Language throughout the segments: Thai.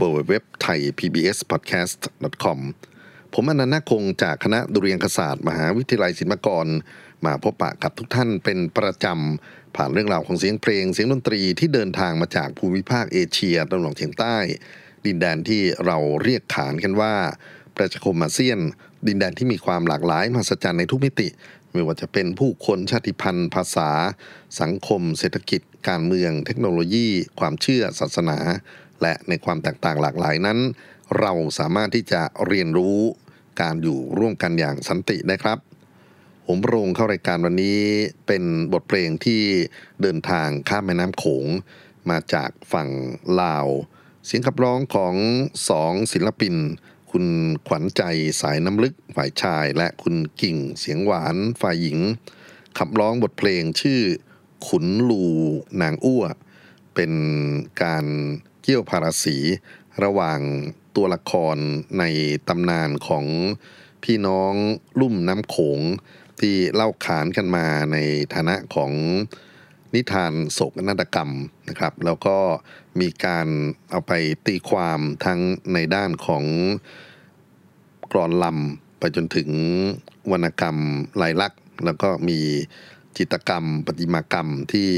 บนเว็บไทย PBS Podcast com ผมอนันต์คงจากคณะดุเรียางคศาสตร์ มหาวิทยาลัยศิลปากร มาพบปะกับทุกท่านเป็นประจำ ผ่านเรื่องราวของเสียงเพลงเสียงดนตรีที่เดินทางมาจากภูมิภาคเอเชียตะวันออกเฉียงใต้ ดินแดนที่เราเรียกขานกันว่า ประชาคมอาเซียน ดินแดนที่มีความหลากหลายมหัศจรรย์ในทุกมิติ ไม่ว่าจะเป็นผู้คนชาติพันธุ์ ภาษา สังคม เศรษฐกิจ การเมือง เทคโนโลยี ความเชื่อศาสนา และในความแตกต่างหลากหลายนั้น เราสามารถที่จะเรียนรู้การอยู่ร่วมกันอย่างสันติได้ครับผมโรงเข้ารายการวันนี้เป็นบทเพลงที่เดินทางข้ามแม่น้ำโขง มาจากฝั่งลาว เสียงขับร้องของสองศิลปิน คุณขวัญใจสายน้ำลึกฝ่ายชาย และคุณกิ่งเสียงหวานฝ่ายหญิง ขับร้องบทเพลงชื่อขุนลูนางอ้ว เป็นการ เกี่ยวพาราสี ระหว่างตัวละครในตำนานของพี่น้องลุ่มน้ำโขงที่เล่าขานกันมาในฐานะของนิทานโศกนาฏกรรมนะครับ แล้วก็มีการเอาไปตีความทั้งในด้านของกรอนลำไปจนถึงวรรณกรรมลายลักษณ์ แล้วก็มีจิตกรรม ปฏิมากรรมที่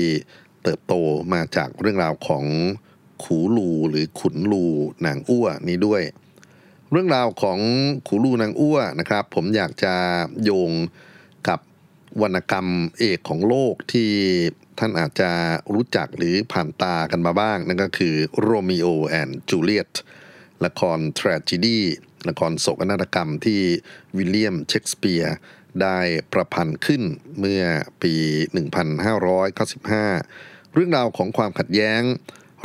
เติบโตมาจากเรื่องราวของ ขูลูหรือขุนลูนางอ้วนี้ด้วย เรื่องราวของขูลูนางอ้วนะครับ ผมอยากจะโยงกับวรรณกรรมเอกของโลกที่ท่านอาจจะรู้จักหรือผ่านตากันมาบ้าง นั่นก็คือโรมิโอแอนด์จูเลียตละครทร a จิดีละครโศกนาฏกรรมที่วิลเลียมเชกสเปียร์ได้ประพันธ์ขึ้นเมื่อปี 1595 เรื่องราวของความขัดแย้ง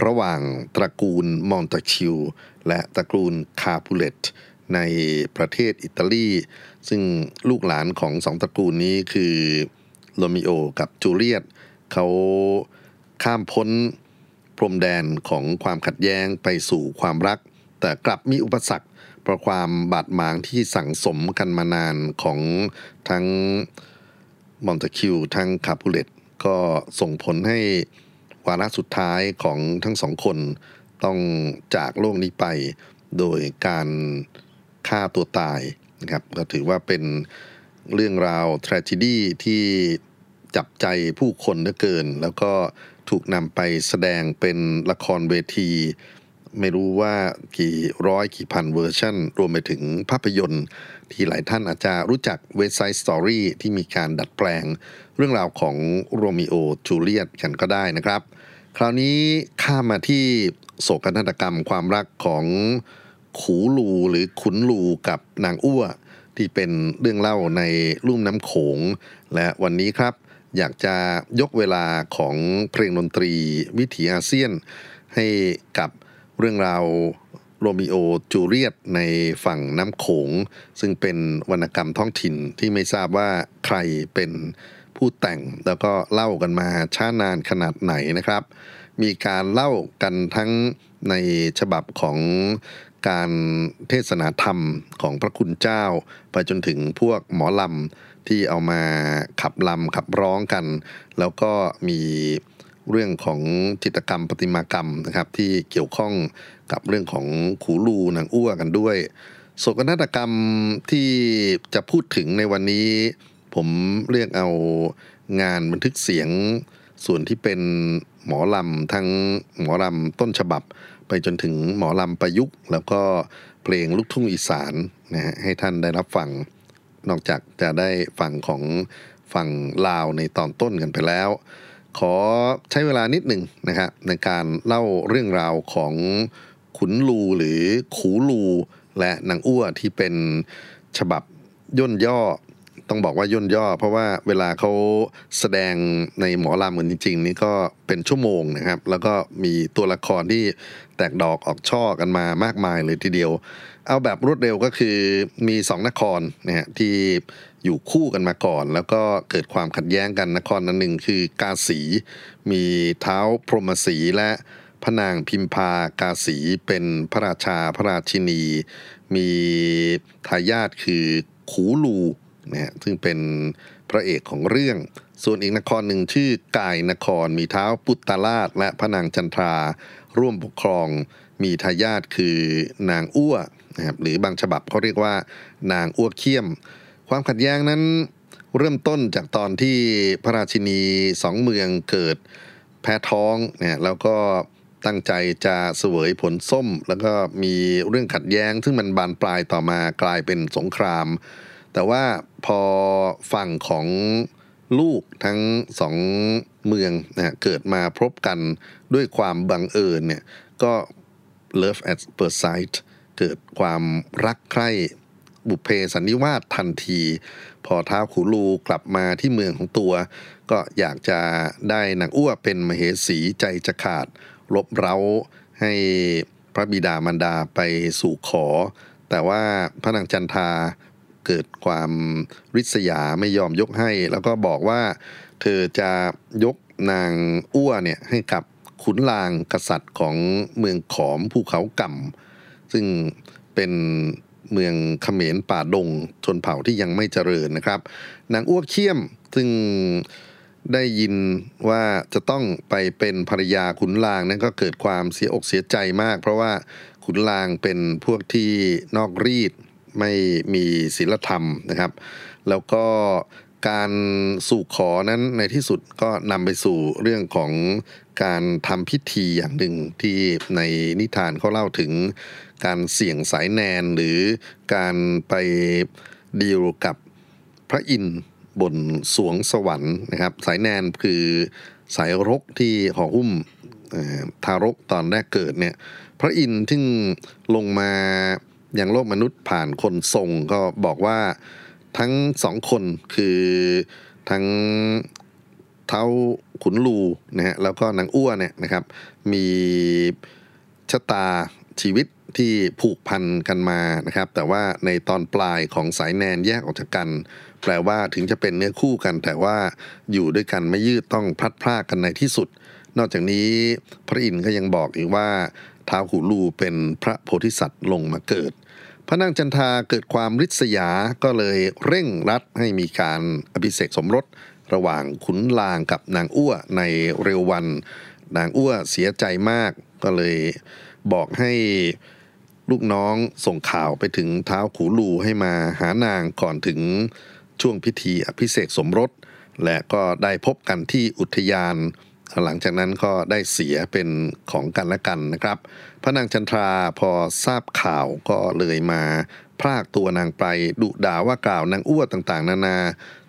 ระหว่างตระกูลมอนตาคิวและตระกูลคาปูเลตในประเทศอิตาลี ซึ่งลูกหลานของสองตระกูลนี้คือโรมิโอกับจูเลียตเขาข้ามพ้นพรมแดนของความขัดแย้งไปสู่ความรัก แต่กลับมีอุปสรรคเพราะความบาดหมางที่สั่งสมกันมานานของทั้งมอนตะคิวทั้งคาปูเลตก็ส่งผลให้ วาระสุดท้ายของทั้งสองคนต้องจากโลกนี้ไปโดยการฆ่าตัวตายนะครับก็ถือว่าเป็นเรื่องราวทร a g e d y ที่จับใจผู้คนเหลือเกิน แล้วก็ถูกนำไปแสดงเป็นละครเวที ไม่รู้ว่ากี่ร้อยกี่พันเวอร์ชันรวมไปถึงภาพยนตร์ ที่หลายท่านอาจจะรู้จักเว s ไซ d ์สตอรี่ที่มีการดัดแปลง เรื่องราวของโรมิโอจูเลียตกันก็ได้นะครับ คราวนี้ข้ามมาที่โศกนาฏกรรมความรักของขูลูหรือขุนลูกับนางอ้วที่เป็นเรื่องเล่าในลุ่มน้ำโขง และวันนี้ครับ อยากจะยกเวลาของเพลงดนตรีวิถีอาเซียน ให้กับเรื่องราวโรมิโอจูเลียตในฝั่งน้ำโขง ซึ่งเป็นวรรณกรรมท้องถิ่นที่ไม่ทราบว่าใครเป็น ผู้แต่งแล้วก็เล่ากันมาช้านานขนาดไหนนะครับ มีการเล่ากันทั้งในฉบับของการเทศนาธรรมของพระคุณเจ้า ไปจนถึงพวกหมอลำที่เอามาขับลำขับร้องกัน แล้วก็มีเรื่องของจิตกรรมประติมากรรมนะครับ ที่เกี่ยวข้องกับเรื่องของขูลูนางอ้วกันด้วยโศกนาฏกรรมที่จะพูดถึงในวันนี้ ผมเรียกเอางานบันทึกเสียงส่วนที่เป็นหมอลำทั้งหมอลำต้นฉบับ ไปจนถึงหมอลำประยุกต์ แล้วก็เพลงลูกทุ่งอีสานนะฮะให้ท่านได้รับฟัง นอกจากจะได้ฟังของฝั่งลาวในตอนต้นกันไปแล้ว ขอใช้เวลานิดหนึ่งนะครับในการเล่าเรื่องราวของขุนลูหรือขูลู และนางอ้วที่เป็นฉบับย่นย่อ ต้องบอกว่าย่นย่อ เพราะว่าเวลาเขาแสดงในหมอลำเหมือนจริง ๆ นี่ก็เป็นชั่วโมงนะครับ แล้วก็มีตัวละครที่แตกดอกออกช่อกันมามากมายเลยทีเดียว เอาแบบรวดเร็วก็คือมีสองนครนะฮะที่อยู่คู่กันมาก่อน แล้วก็เกิดความขัดแย้งกันนครนั้นหนึ่งคือกาสี มีเท้าพรหมสีและพระนางพิมพากาสีเป็นพระราชาพระราชินี มีทายาทคือขูลู นะฮะซึ่งเป็นพระเอกของเรื่อง ส่วนอีกนครหนึ่งชื่อกายนครมีเท้าปุตตราช และพระนางจันทรา ร่วมปกครองมีทายาทคือนางอ้วนะครับหรือบางฉบับเขาเรียกว่านางอ้วเขี้ยม ความขัดแย้งนั้นเริ่มต้นจากตอนที่พระราชินีสองเมืองเกิดแพ้ท้องเนี่ยแล้วก็ตั้งใจจะเสวยผลส้ม แล้วก็มีเรื่องขัดแย้ง ซึ่งมันบานปลายต่อมากลายเป็นสงคราม แต่ว่าพอฝั่งของลูกทั้งสองเมืองนะเกิดมาพบกันด้วยความบังเอิญเนี่ยก็ love at first sight เกิดความรักใคร่บุพเพสันนิวาสทันที พอท้าวขูลูกลับมาที่เมืองของตัว ก็อยากจะได้นางอ้วเป็นมเหสีใจจะขาดลบเร้าให้พระบิดามารดาไปสู่ขอ แต่ว่าพระนางจันทา เกิดความริษยาไม่ยอมยกให้ แล้วก็บอกว่าเธอจะยกนางอ้วเนี่ยให้กับขุนลางกษัตริย์ของเมืองขอมภูเขาก่ำซึ่งเป็นเมืองเขมรป่าดงชนเผ่าที่ยังไม่เจริญนะครับ นางอ้วกเขี้ยมซึ่งได้ยินว่าจะต้องไปเป็นภรรยาขุนลางนั้นก็เกิดความเสียอกเสียใจมาก เพราะว่าขุนลางเป็นพวกที่นอกรีด ไม่มีศีลธรรมนะครับ แล้วก็การสู่ขอนั้นในที่สุดก็นำไปสู่เรื่องของการทำพิธีอย่างหนึ่งที่ในนิทานเขาเล่าถึงการเสี่ยงสายแนนหรือการไปดีลกับพระอินทร์บนสวงสวรรค์นะครับ สายแนนคือสายรกที่ห่อหุ้มทารกตอนแรกเกิดเนี่ยพระอินทร์ที่ลงมา อย่างโลกมนุษย์ผ่านคนทรงก็บอกว่าทั้งสองคนคือทั้งเท้าขุนลูนะฮะแล้วก็นางอ้วเนี่ยนะครับ มีชะตาชีวิตที่ผูกพันกันมานะครับ แต่ว่าในตอนปลายของสายแนนแยกออกจากกัน แปลว่าถึงจะเป็นเนื้อคู่กัน แต่ว่าอยู่ด้วยกันไม่ยืดต้องพลัดพรากกันในที่สุด นอกจากนี้พระอินทร์ก็ยังบอกอีกว่าท้าวหูลูเป็นพระโพธิสัตว์ลงมาเกิด พระนางจันทาเกิดความริษยาก็เลยเร่งรัดให้มีการอภิเษกสมรสระหว่างขุนลางกับนางอ้วในเร็ววัน นางอ้วเสียใจมากก็เลยบอกให้ลูกน้องส่งข่าวไปถึงเท้าขูลูให้มาหานางก่อนถึงช่วงพิธีอภิเษกสมรส และก็ได้พบกันที่อุทยาน หลังจากนั้นก็ได้เสียเป็นของกันและกันนะครับ พระนางจันทราพอทราบข่าวก็เลยมาพรากตัวนางไปดุด่าว่ากล่าวนางอ้วต่างๆ นานา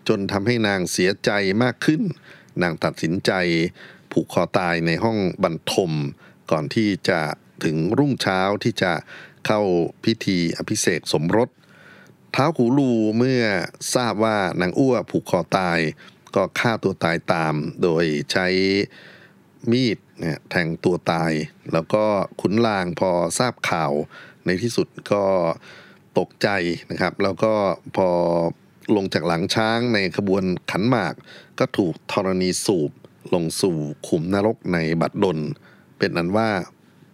จนทำให้นางเสียใจมากขึ้น นางตัดสินใจ ผูกคอตายในห้องบรรทม ก่อนที่จะถึงรุ่งเช้าที่จะเข้าพิธีอภิเษกสมรส เท้าขูลูเมื่อทราบว่านางอ้วผูกคอตาย ก็ฆ่าตัวตายตาม โดยใช้มีดเนี่ยแทงตัวตาย แล้วก็ขุนลางพอทราบข่าว ในที่สุดก็ตกใจนะครับ แล้วก็พอลงจากหลังช้างในขบวนขันหมาก ก็ถูกธรณีสูบลงสู่ขุมนรกในบัดดล เป็นนั้นว่า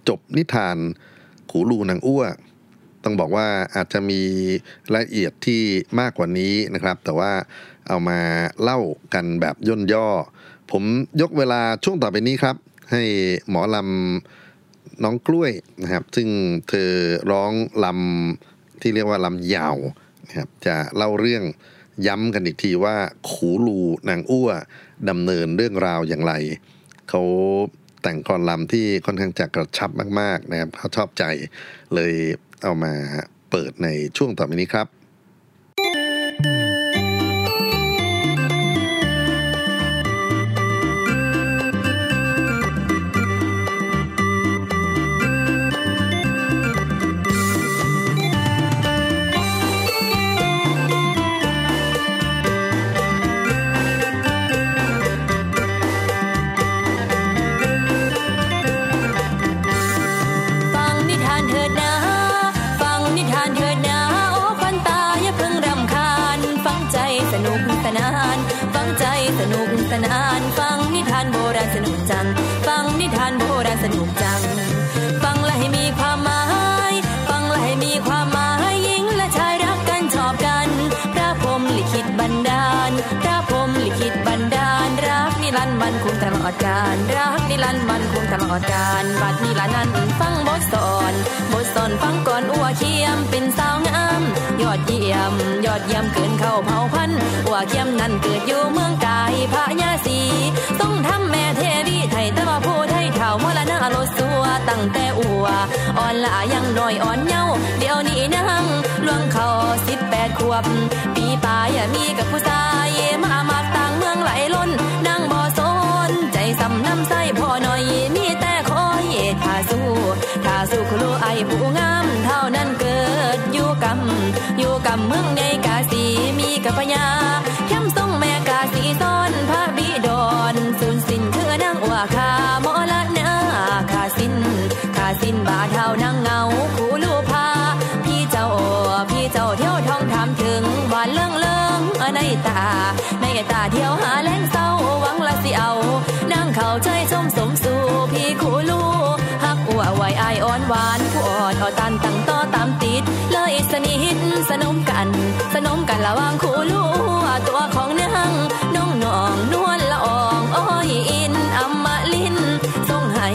จบนิทานขูลูนางอ้วต้องบอกว่าอาจจะมีรายละเอียดที่มากกว่านี้นะครับ แต่ว่า เอามาเล่ากันแบบย่นย่อ ผมยกเวลาช่วงต่อไปนี้ครับ ให้หมอลำน้องกล้วยนะครับ ซึ่งเธอร้องลำที่เรียกว่าลำยาวนะครับจะเล่าเรื่องย้ำกันอีกทีว่าขูลูนางอ้วดำเนินเรื่องราวอย่างไร เขาแต่งกรลำที่ค่อนข้างจะกระชับมาก ๆ นะครับเขาชอบใจเลยเอามาเปิดในช่วงต่อไปนี้ครับ สนาน ฟังนิทานโบราณสนุกจัง ฟังนิทานโบราณสนุกจัง ฟังและให้มีความหมาย ฟังและให้มีความหมายหญิงและชายรักกันชอบกัน พระพรมลิขิตบันดาล พระพรมลิขิตบันดาล รักนิรันดร์มันคงตลอดกาล รักนิรันดร์มันคงตลอดกาล บัดนี้ละนั้นฟังบทสอน บทสอนฟังก่อนอ้วเคียมเป็นสาวงาม อดเยี่ยม ยอดเยี่ยมเกินเข้าเผาพันอัวเคียมนั้นเกิดอยู่เมืองกายพระยาสีต้องทำแม่เทวีไทยต่ว่าผู้ไทยเท่ามรณะโลสัวตั้งแต่อัวอ่อนละยังน้อยอ่อนเยาเดี๋ยวนี้นั่งล่วงเขาสิบแปดขวบ ปีปลายมีกับผู้ชายมามาต่างเมืองไหลล้นนั่งบ่โสำน้ำใส่พอหน่อยมีแต่คอยถ้าสู้ถ้าสู้คุโลไอผู้งามเท่านั้นเกิด กำเมืองในกาสีมีกับพญาเข้มทรงแม่กาสีซ้อนพระบิดอนสูญสิ้นเธอนางว่าคาโมละนาคาสิ้นคาสิ้นบาเท่านางเงา ระว่างคู่ลูตัวของนางน้องน้องนวลละอองอ้อยอินอมมาลินทรงให้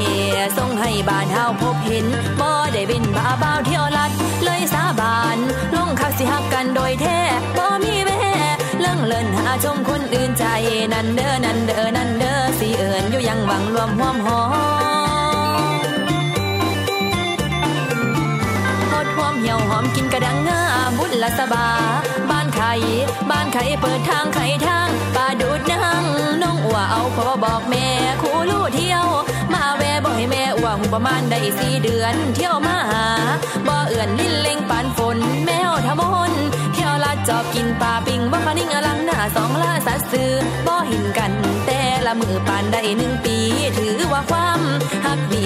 ทรงให้บ้านเฮาพบเห็นบ่ได้บินบ้าบ่าวเที่ยวลัด เลยสาบานลงคักสิฮักกันโดยแท้บ่มีแม่เลิ่งเลินหาชมคนอื่นใจนันเด้อนันเด้อนันเด้อสิเอิญอยู่ยังว่างรวมห่วมหอมฮอดหอมเหี่ยวหอมกินกระดังงาบุญละสบา บ้านไข่เปิดทางไข่ทางป่าดูดนังน้องอัวเอาพอบอกแม่คูลู่เที่ยว มาแวบอกให้แม่อัวหูประมาณได้สี่เดือน เที่ยวมาหาบ่เอื่อนลิ้นเล็งปานฝนแมวทมนเที่ยวลาดจอบกินปลาปิงบ่คนิ่งอลังหน้าสองลาสัตว์ซื้อบ่ห็นกันแต่ละมือปานได้หนึ่งปี ถือว่าความฮักมี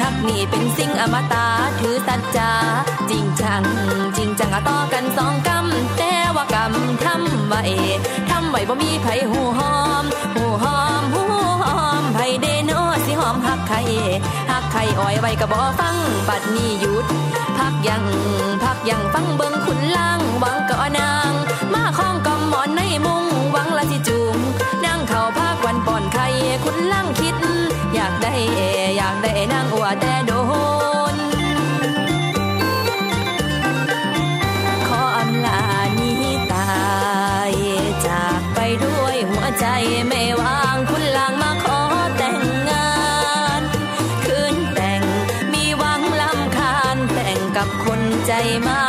ฮักมีเป็นสิ่งอมตะถือสัจจาจริงจัง จริงจังอะต่อกันสองกำแต่ ว่ากำทำไว้ทำไว้บ่มีไผหูหอมหูหอมหูหอมไผเดโนสิหอมฮักไข่ฮักไข่อ้อยไว้ก็บ่ฟังบัดนี้หยุด พักยังพักยังฟังเบิ่งขุนล่างหวังก็นาง มาข้องกำหมอนในมุงหวังละสิจูงนั่งเข่าภาควันป่อนไข่ขุนล่างคิด อยากได้อยากได้นางอัวแต่โด คน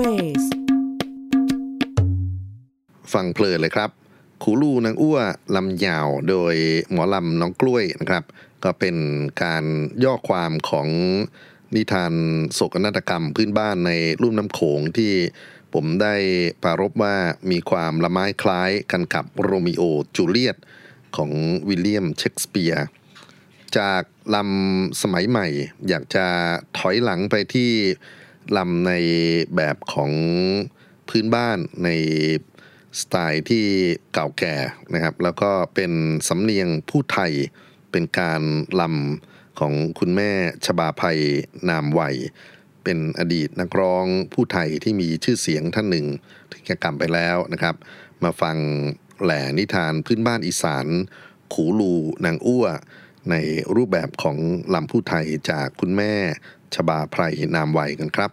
มิวสิกเวสฟังเพลินเลยครับขูลูนางอ้วลำยาวโดยหมอลำน้องกล้วยนะครับ ก็เป็นการย่อความของนิทานโศกนาฏกรรมพื้นบ้านในลุ่มน้ำโขงที่ผมได้ปรารภว่ามีความละม้ายคล้ายกันกับโรมิโอจูเลียตของวิลเลียมเชกสเปียร์จากลำสมัยใหม่ อยากจะถอยหลังไปที่ ลำในแบบของพื้นบ้านในสไตล์ที่เก่าแก่นะครับ แล้วก็เป็นสำเนียงผู้ไทยเป็นการลำของคุณแม่ชบาภัยนามวัยเป็นอดีตนักร้องผู้ไทยที่มีชื่อเสียงท่านหนึ่งที่แกกรรมไปแล้วนะครับ มาฟังแหล่นิทานพื้นบ้านอีสาน ขูลูนางอ้ว ในรูปแบบของลำผู้ไทยจากคุณแม่ชบาไพรนามวัยกันครับ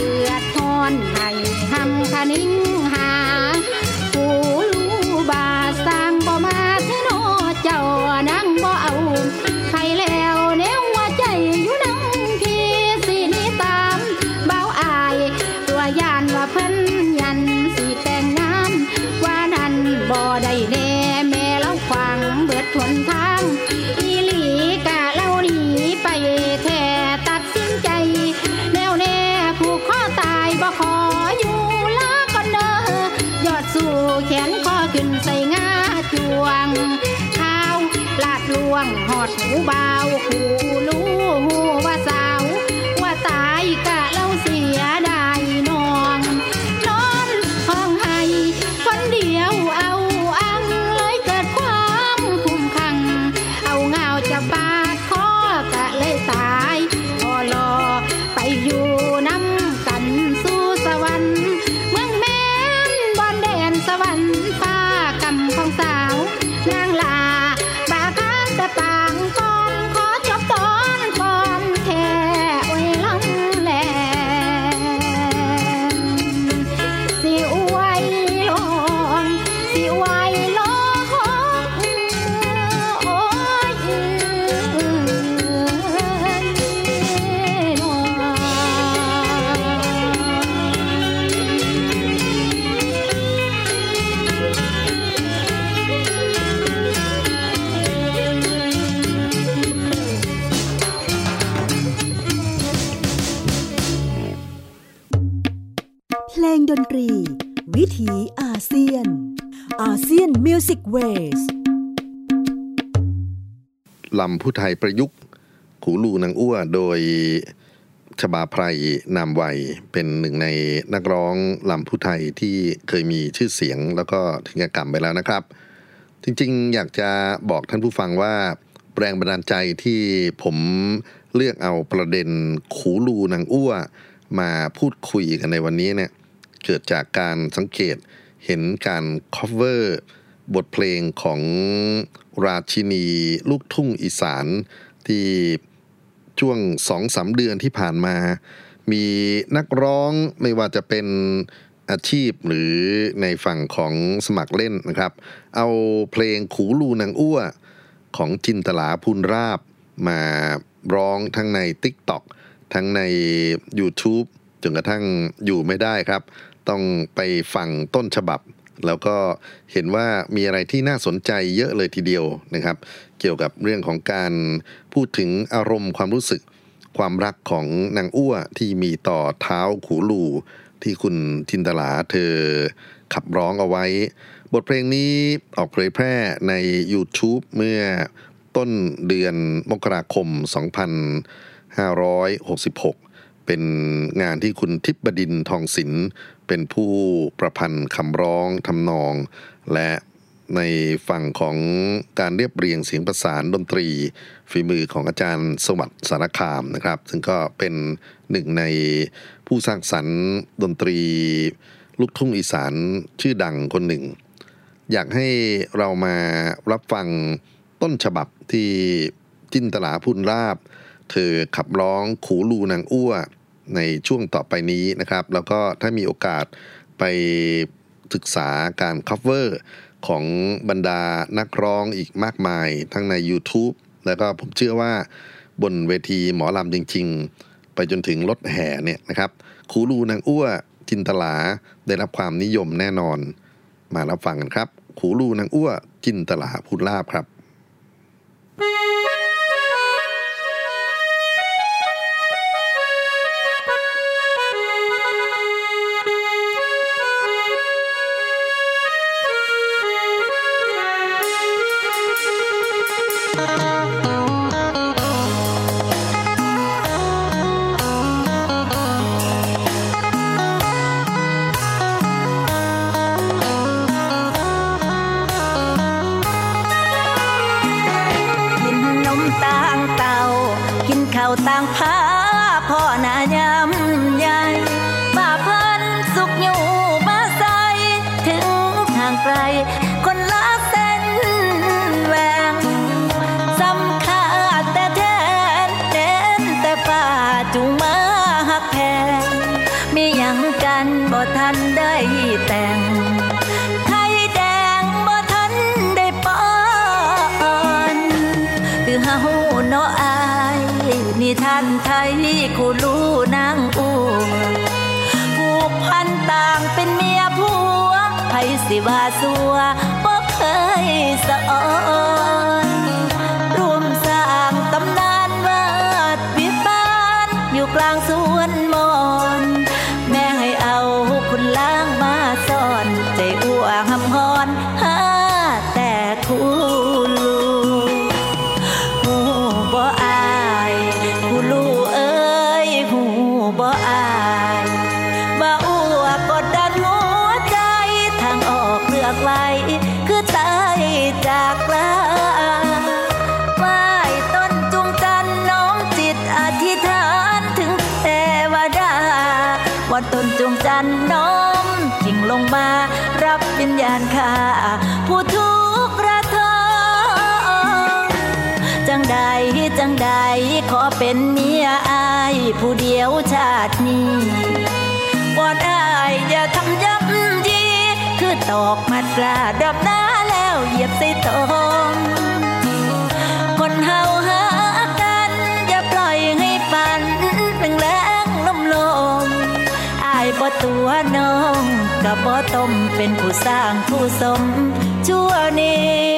เดือดทอนให้ทำคนิ่งหา ว สลำผู้ไทยประยุกต์ขูลูนางอ้วโดยชบาไพรนามวัยเป็นหนึ่งในนักร้องลำผู้ไทยที่เคยมีชื่อเสียงแล้วก็ทิ้งกรรมไปแล้วนะครับ จริงๆ อยากจะบอกท่านผู้ฟังว่า แรงบันดาลใจที่ผมเลือกเอาประเด็นขูลูนางอ้วมาพูดคุยกันในวันนี้เนี่ยเกิดจากการสังเกตเห็นการ cover บทเพลงของราชินีลูกทุ่งอีสานที่ช่วงสองสาเดือนที่ผ่านมา มีนักร้องไม่ว่าจะเป็นอาชีพหรือในฝั่งของสมัครเล่นนะครับ เอาเพลงขูลูนางอ้วของจินตลาพูนราบมาร้องทั้งใน TikTok ทั้งใน YouTube จนกระทั่งอยู่ไม่ได้ครับ ต้องไปฟังต้นฉบับ แล้วก็เห็นว่ามีอะไรที่น่าสนใจเยอะเลยทีเดียวนะครับ เกี่ยวกับเรื่องของการพูดถึงอารมณ์ความรู้สึก ความรักของนางอ้วที่มีต่อเท้าขูลูที่คุณจินตลาเธอขับร้องเอาไว้ บทเพลงนี้ออกเผยแพร่ใน YouTube เมื่อต้นเดือนมกราคม 2566 เป็นงานที่คุณทิพบดินทองศิลป์ เป็นผู้ประพันธ์คำร้องทำนอง และในฝั่งของการเรียบเรียงเสียงประสานดนตรี ฝีมือของอาจารย์สวัสดิ์สารคามนะครับ ซึ่งก็เป็นหนึ่งในผู้สร้างสรรค์ดนตรี ลูกทุ่งอีสานชื่อดังคนหนึ่ง อยากให้เรามารับฟังต้นฉบับที่จินตลาพุนราบ เธอขับร้องขูลูนางอ้ว ในช่วงต่อไปนี้นะครับ แล้วก็ถ้ามีโอกาสไปศึกษาการ cover ของบรรดานักร้องอีกมากมาย ทั้งใน YouTube แล้วก็ผมเชื่อว่าบนเวทีหมอลำจริง ๆ ไปจนถึงรถแห่เนี่ยนะครับขูลูนางอ้วจินตลาได้รับความนิยมแน่นอน มารับฟังกันครับ ขูลูนางอ้วจินตลาพูดลาบครับ เป็นเมียอายผู้เดียวชาตินี้วอนอายอย่าทำย้ำยีคือตอกมัดกราดับหน้าแล้วเหยียบใส่ตองคนเฮาหากันอย่าปล่อยให้ปันหนึ่งแรงลมลมอายบ่ตัวน้องกับบ่ต้มเป็นผู้สร้างผู้สมชั่วนิดนิ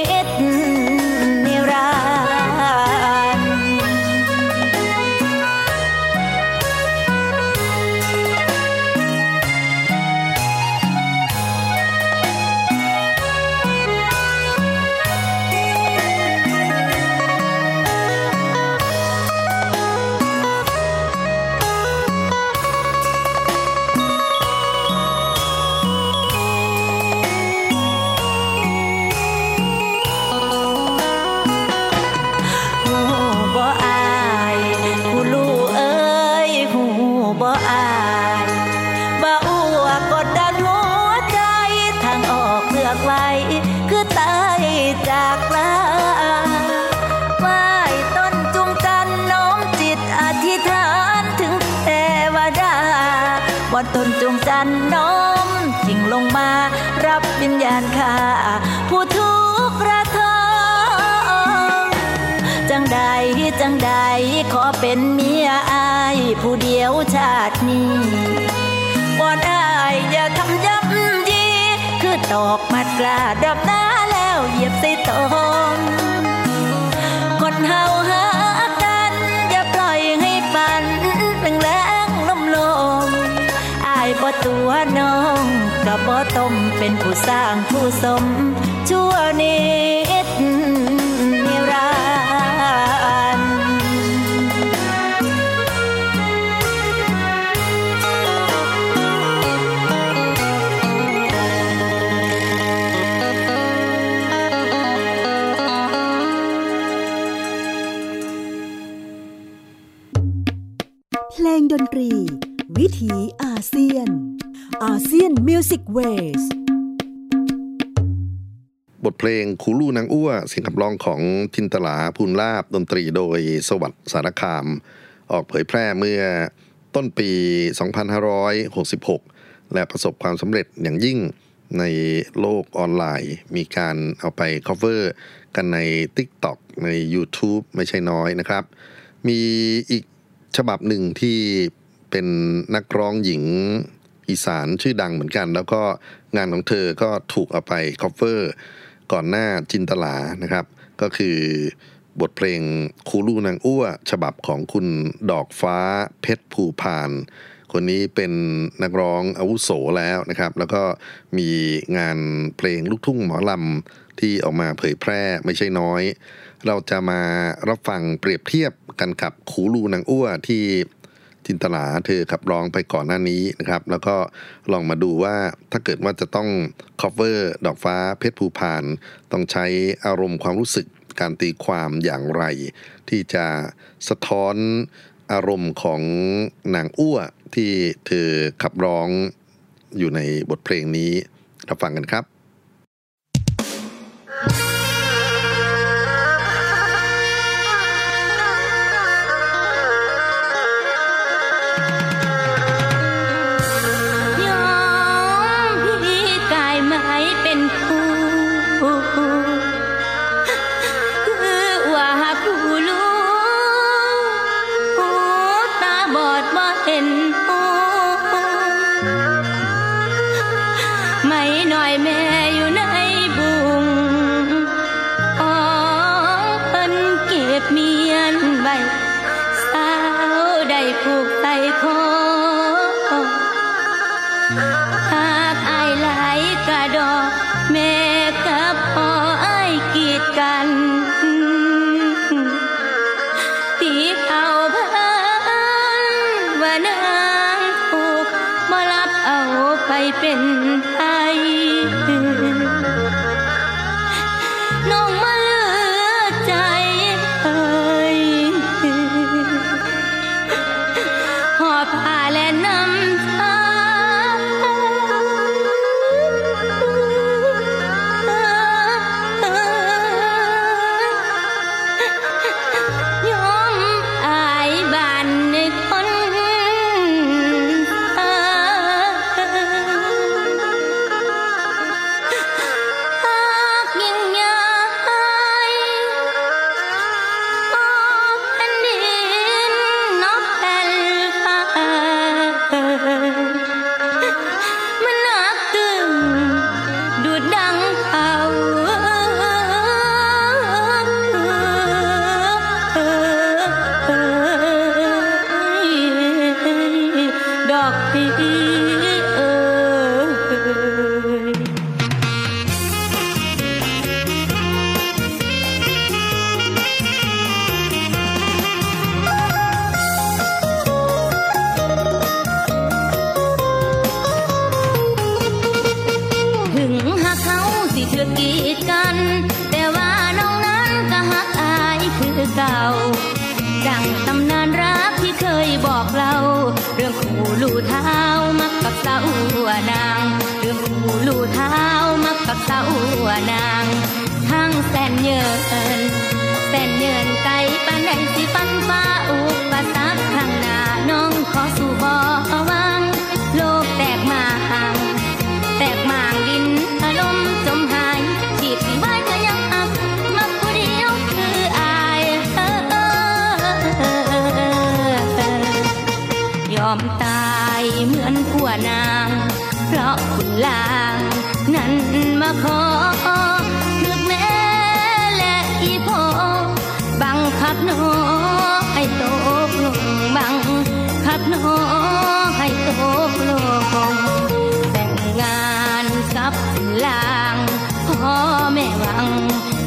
ทนจงจันน้อมทิ้งลงมา รับวิญญาณข้าผู้ทุกข์ระทมจังใดจังใดขอเป็นเมียอายผู้เดียวชาตินี้ก่อนอายอย่าทำย้ำยีคือตอกมัดกลาดับหน้าแล้วเหยียบใส่ตมคนเฮา ตัวน้องก็บ่ต้มเป็นผู้สร้างผู้สมชั่วนิดนิ Music Wavesบทเพลงขูลูนางอั้วเสียงขับร้องของจินตหรา พูนลาภดนตรีโดยสวัสดิ์สารคาม ออกเผยแพร่เมื่อต้นปี 2566 และประสบความสำเร็จอย่างยิ่งในโลกออนไลน์ มีการเอาไป cover กันใน TikTok ใน YouTube ไม่ใช่น้อยนะครับ มีอีกฉบับหนึ่งที่เป็นนักร้องหญิง อีสานชื่อดังเหมือนกัน แล้วก็งานของเธอก็ถูกเอาไป cover ก่อนหน้าจินตลานะครับ ก็คือบทเพลงคูลูนางอ้ว ฉบับของคุณดอกฟ้าเพชรภูพาน คนนี้เป็นนักร้องอาวุโสแล้วนะครับ แล้วก็มีงานเพลงลูกทุ่งหมอลำที่ออกมาเผยแพร่ไม่ใช่น้อย เราจะมารับฟังเปรียบเทียบกันกับขูลูนางอ้วที่ จินตลาเธอขับร้องไปก่อนหน้านี้นะครับ แล้วก็ลองมาดูว่าถ้าเกิดว่าจะต้อง cover ดอกฟ้าเพชรภูพาน ต้องใช้อารมณ์ความรู้สึกการตีความอย่างไร ที่จะสะท้อนอารมณ์ของนางอ้วที่เธอขับร้องอยู่ในบทเพลงนี้รับฟังกันครับย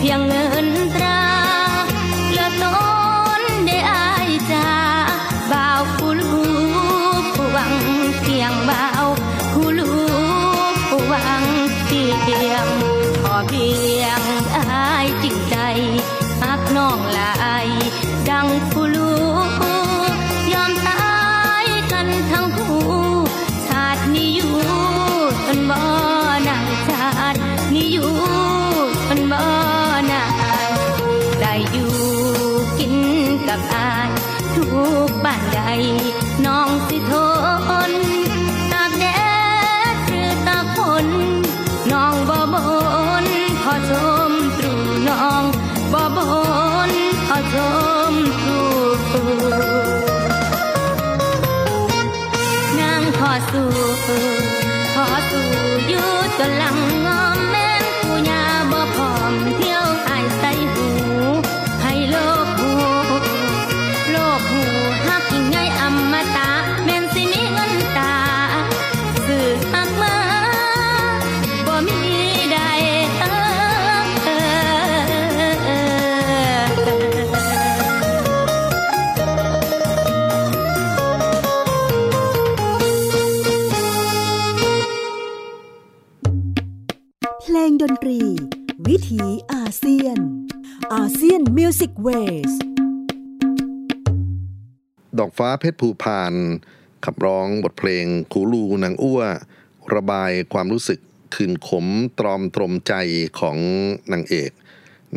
เพียง อกฟ้าเพชรภูพาน ขับร้องบทเพลงขูลูนางอ้ว ระบายความรู้สึกคืนขมตรอมตรมใจของนางเอก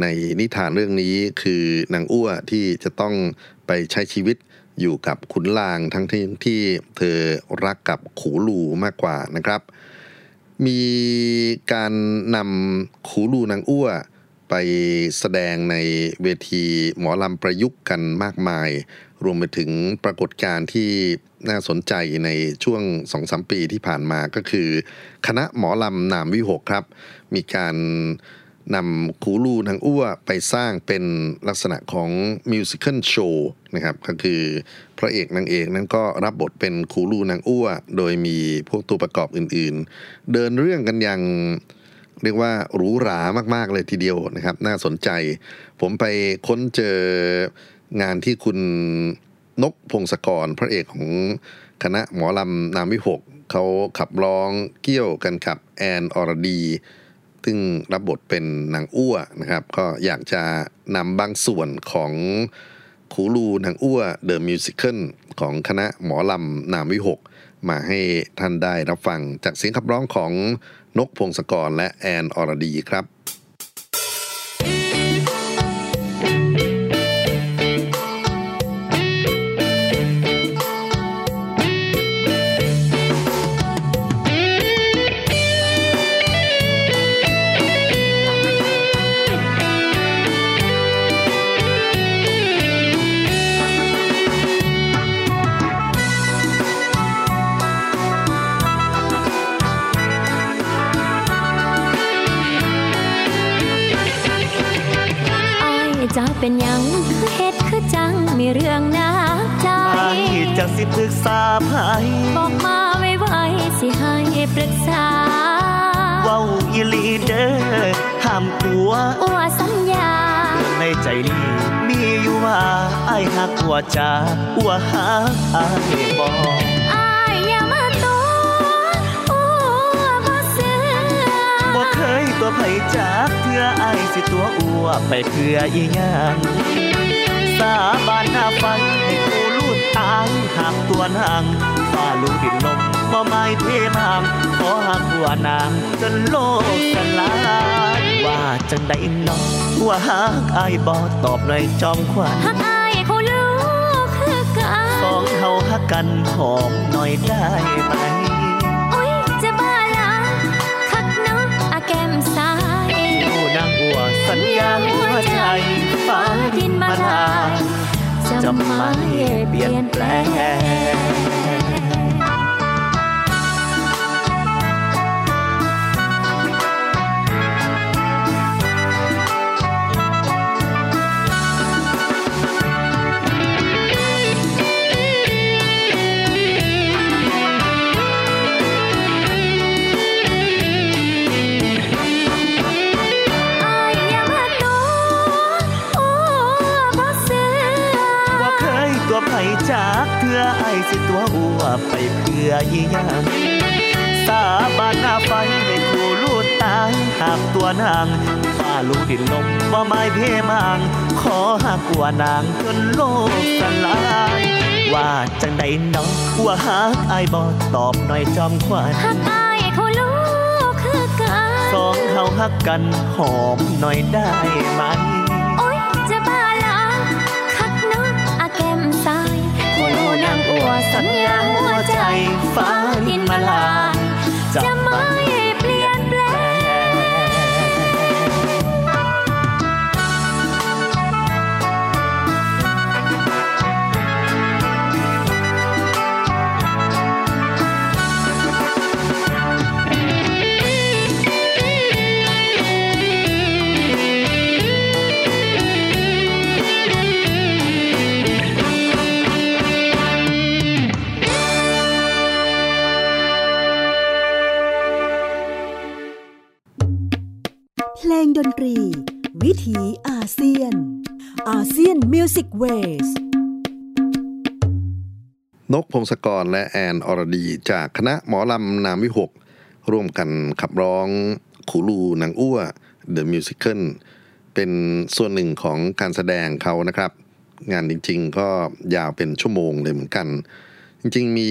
ในนิทานเรื่องนี้คือนางอ้วที่จะต้องไปใช้ชีวิตอยู่กับขุนลางทั้งที่ที่เธอรักกับขูลูมากกว่านะครับ มีการนำขูลูนางอ้วไปแสดงในเวทีหมอลำประยุกต์กันมากมาย รวมไปถึงปรากฏการณ์ที่น่าสนใจในช่วงสองสามปีที่ผ่านมาก็คือ คณะหมอลำนามวิหกครับ มีการนำคูลูนางอ้วไปสร้างเป็นลักษณะของมิวสิควลโชว์นะครับก็คือพระเอกนางเอกนั้นก็รับบทเป็นคูลูนางอ้ว โดยมีพวกตัวประกอบอื่นๆ เดินเรื่องกันอย่างเรียกว่าหรูหรามากๆเลยทีเดียวนะครับ น่าสนใจ ผมไปค้นเจอ งานที่คุณนกพงศกรพระเอกของคณะหมอลำนามวิหกเขาขับร้องเกี่ยวกันกับแอนอรดี ซึ่งรับบทเป็นนางอ้วนะครับ ก็อยากจะนำบางส่วนของคูลูนางอ้วเดอะมิวสิคลของคณะหมอลำนามวิหกมาให้ท่านได้รับฟังจากเสียงขับร้องของนกพงศกรและแอนอรดีครับ ปรึกษาไผบอกมาไว้ไว้สิให้ปรึกษา เว้าอีหลีเด้อห้ามตัวอัวสัญญา ในใจนี้มีอยู่ว่าไอ้หักหัวจาหัวหาไอ้บ่อายอย่ามาตัวอัวบ่เสือบ่เคยตัวไผจากเทื่อไอ้สิตัวอัวไปเพื่ออีหยังสาบานหน้าไฟให้กูลู ดตางหักตัวนางฟ้าลูกดินลมบ่ไม้เทนางขอหักหัวนางจนโลกสลายว่าจังใดน้องว่าหักไอ้ายบ่ตอบหน่อยจอมขวัญหักอายเขาลูกคือกันสองเฮาฮักกันหอมหน่อยได้ไหมอุ้ยจะบ้าละคักเนาะอาแก้มซ้ายผู้นางอัวสัญญาหัวใจฟ้าดินมาลาย จะไม่เปลี่ยนแปลง สิตัวอัวไปเพื่ออีหยังสาบานหน้าไฟให้คู่ลูดตายหากตัวนางฟ้าลูกดินลมบ่ไม้เพมังขอหักว่านางจนโลกสลาย ว่าจังใดเนาะว่าหักอายบ่ตอบหน่อยจอมควันหักอายเขาลูกคือกันสองเฮาหักกันหอมหน่อยได้ไหม กพงศกรและแอนอรดี จากคณะหมอลำนามวิหก ร่วมกันขับร้องขูลูนางอ้ว The Musical เป็นส่วนหนึ่งของการแสดงเขานะครับ งานจริงๆก็ยาวเป็นชั่วโมงเลยเหมือนกัน จริงๆมี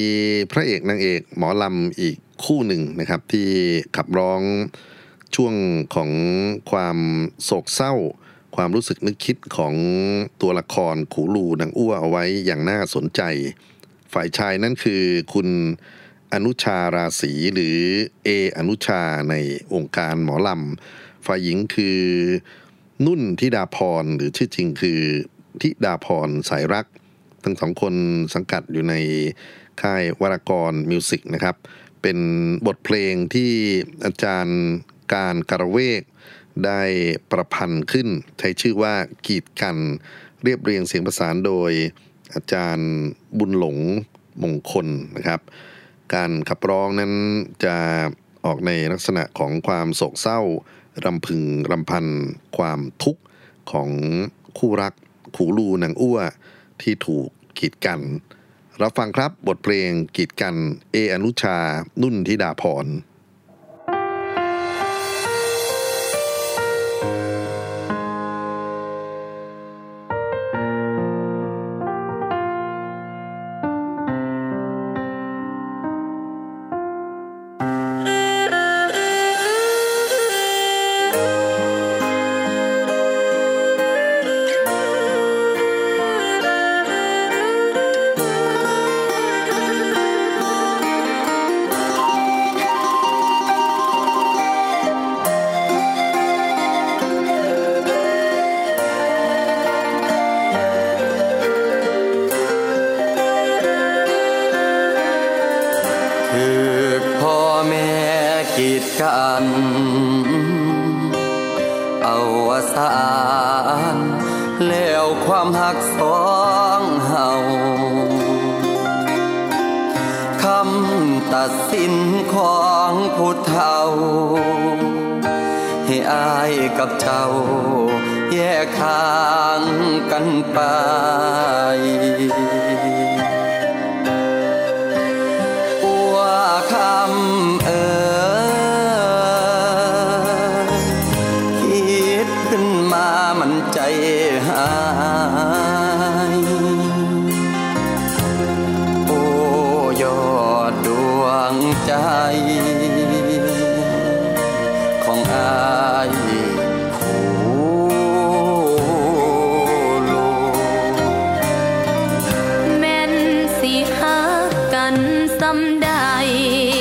พระเอกนางเอกหมอลำอีกคู่หนึ่งนะครับ ที่ขับร้องช่วงของความโศกเศร้า ความรู้สึกนึกคิดของตัวละครขูลูนางอ้วเอาไว้อย่างน่าสนใจ ฝ่ายชายนั่นคือคุณอนุชาราศีหรือเออนุชาในองค์การหมอลำ ฝ่ายหญิงคือนุ่นทิดาพรหรือชื่อจริงคือทิดาพรสายรัก ทั้งสองคนสังกัดอยู่ในค่ายวรากรมิวสิกนะครับ เป็นบทเพลงที่อาจารย์การกระเวกได้ประพันธ์ขึ้น ใช้ชื่อว่ากีดกันเรียบเรียงเสียงประสานโดย อาจารย์บุญหลงมงคลนะครับ การขับร้องนั้นจะออกในลักษณะของความโศกเศร้ารำพึงรำพันความทุกข์ของคู่รักขูลูนางอ้วที่ถูกกีดกัน รับฟังครับบทเพลงกีดกัน เออนุชา นุ่นธิดาพร กัน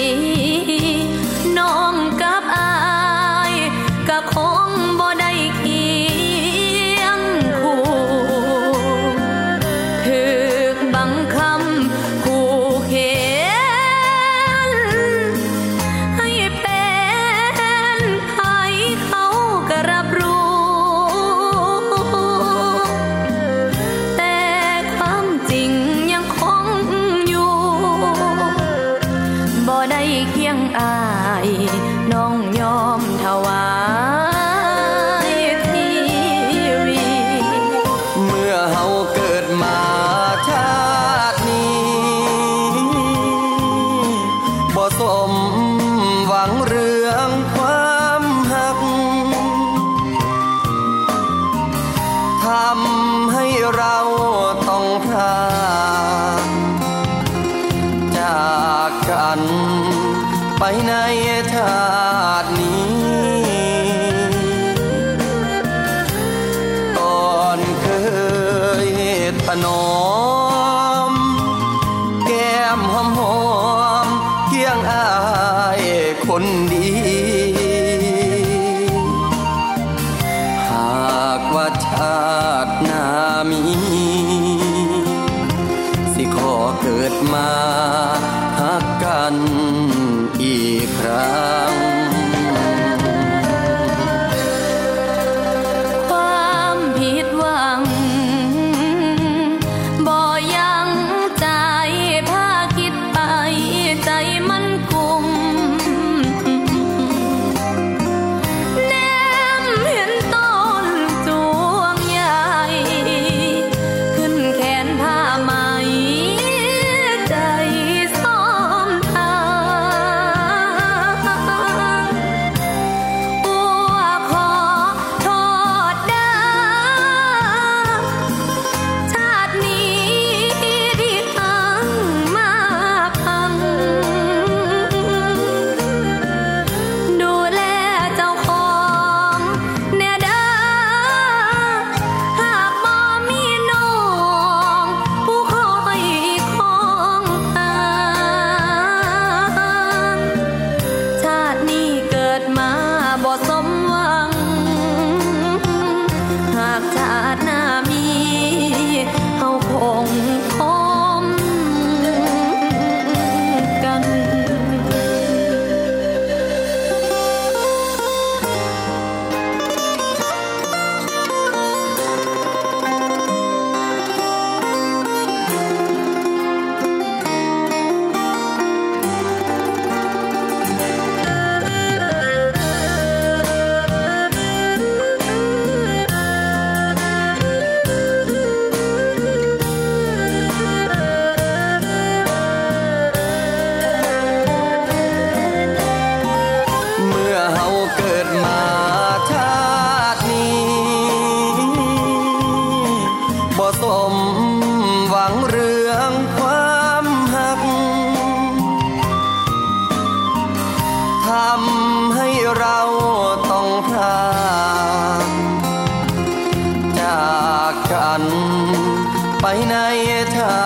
ไปในชา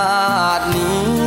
ตินี้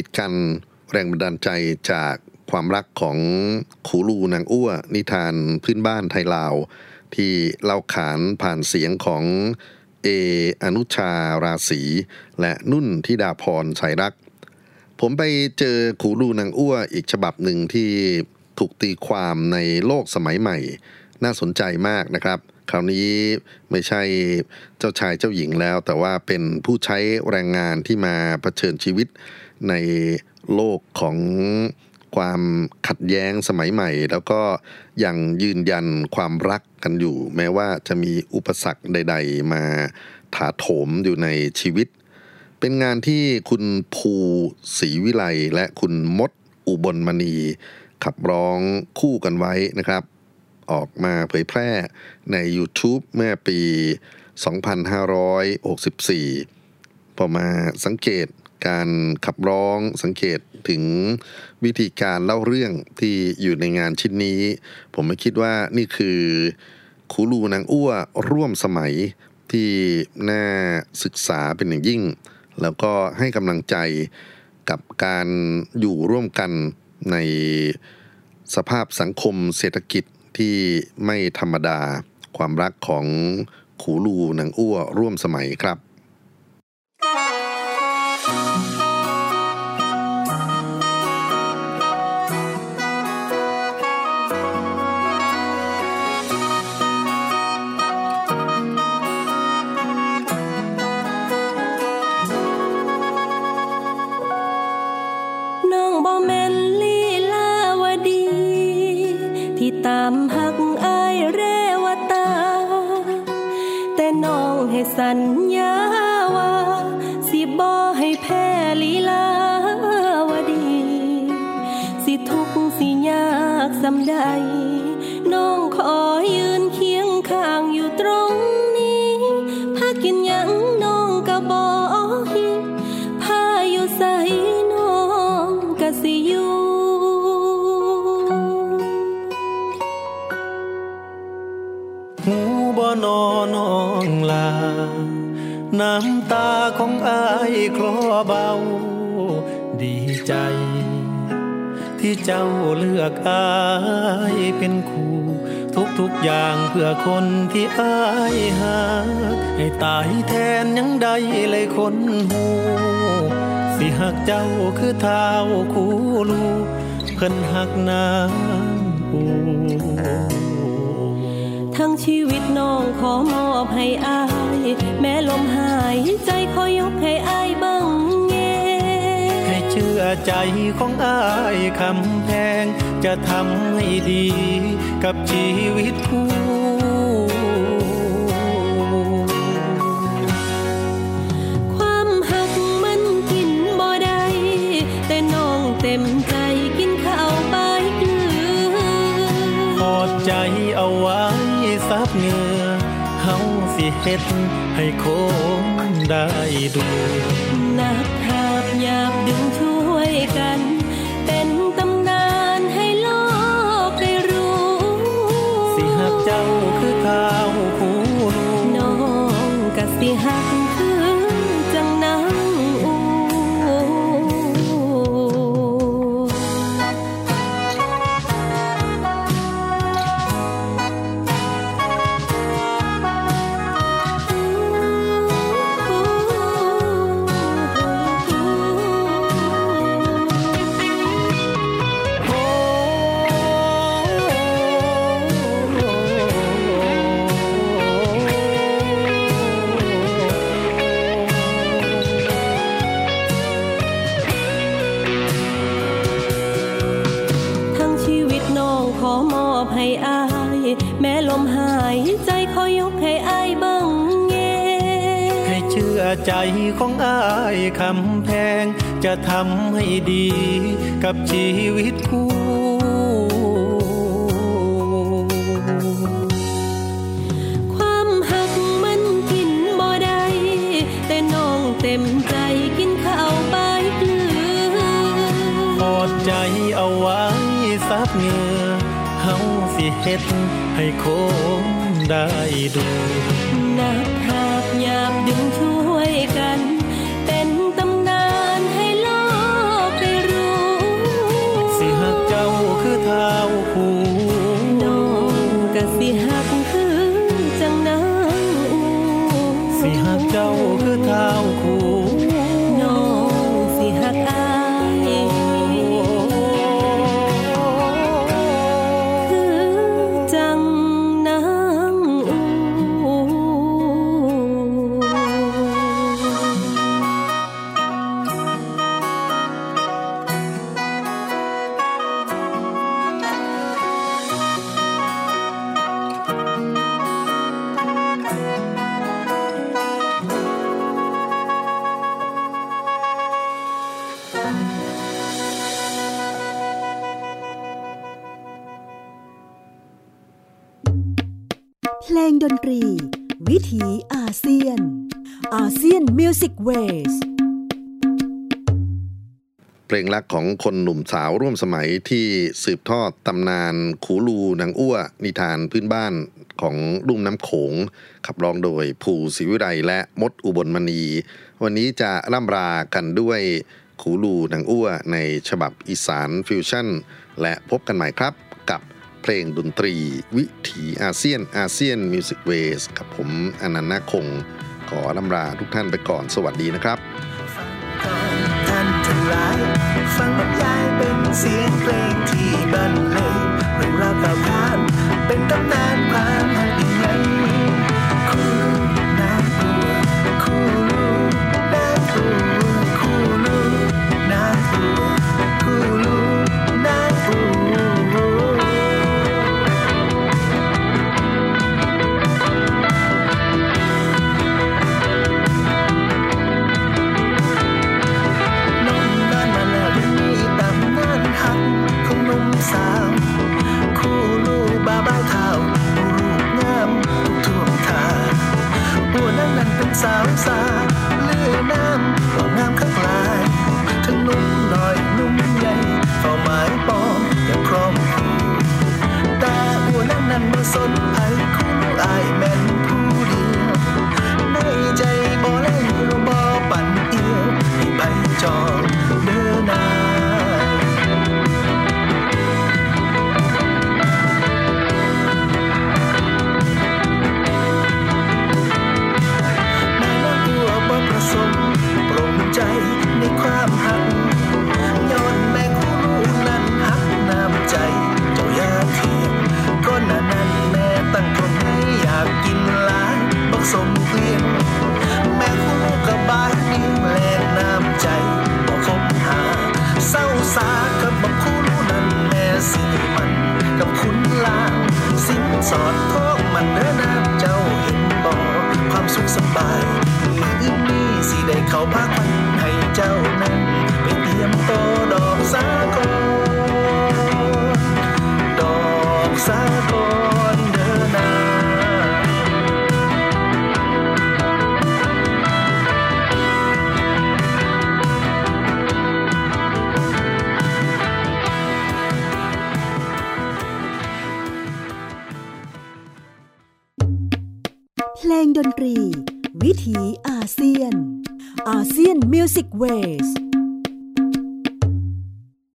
กีดกันแรงบันดาลใจจากความรักของขูลูนางอ้ว นิทานพื้นบ้านไทยลาว ที่เล่าขานผ่านเสียงของเออนุชาราศีและนุ่นทิดาพรสายรัก ผมไปเจอขูลูนางอ้วอีกฉบับหนึ่งที่ถูกตีความในโลกสมัยใหม่ น่าสนใจมากนะครับ คราวนี้ไม่ใช่เจ้าชายเจ้าหญิงแล้ว แต่ว่าเป็นผู้ใช้แรงงานที่มาเผชิญชีวิต ในโลกของความขัดแย้งสมัยใหม่ แล้วก็ยังยืนยันความรักกันอยู่ แม้ว่าจะมีอุปสรรคใด ๆ มาถาโถมอยู่ในชีวิต เป็นงานที่คุณภูศรีวิไลและคุณมดอุบลมณี ขับร้องคู่กันไว้นะครับ ออกมาเผยแพร่ใน YouTube เมื่อปี 2564 พอมาสังเกต การขับร้องสังเกตถึงวิธีการเล่าเรื่องที่อยู่ในงานชิ้นนี้ ผมไม่คิดว่านี่คือคูลูนางอ้วร่วมสมัยที่น่าศึกษาเป็นอย่างยิ่ง แล้วก็ให้กำลังใจกับการอยู่ร่วมกันในสภาพสังคมเศรษฐกิจที่ไม่ธรรมดา ความรักของขูลูนางอ้วร่วมสมัยครับ ที่เจ้าเลือกอายเป็นครูทุกทุกอย่างเพื่อคนที่อายหาให้ตายแทนยังได้เลยคนหูสิหักเจ้าคือเท้าคูลูเพิ่นหักน้ำอูทั้งชีวิตน้องขอมอบให้อาย แม้ลมหายใจขอยกให้อาย ชื่อใจของอายคำแพง จะทำให้ดีกับชีวิตคู่ความหักมันกินบ่ได้แต่น้องเต็มใจกินข้าวปเกลือพอดใจเอาไว้ซับเหงื่อเฮาสิเฮ็ดให้คงได้ดูนัก ของอ้ายคำแพง จะทำให้ดีกับชีวิตคู่ความหักมันกินบ่ได้แต่น้องเต็มใจกินข้าวไปเกลือพอดใจเอาไว้ซับเหงื่อเฮาสิเฮ็ดให้คงได้ดูนัก งรักของคนหนุ่มสาวร่วมสมัยที่สืบทอดตำนานขูลูนางอั้วนิทานพื้นบ้านของลุ่มน้ำโขง ขับร้องโดยภูศิวิไลและมดอุบลมณี วันนี้จะร่ำลากันด้วยขูลูนางอั้วในฉบับอีสานฟิวชั่น และพบกันใหม่ครับกับเพลงดนตรีวิถีอาเซียน ASEAN Music Waves กับผมอานันท์นาคคง ขอร่ำลาทุกท่านไปก่อนสวัสดีนะครับ i เสียงเพลงที่บรรเลงเรื่องราวข่าวขานเป็นตำนานความ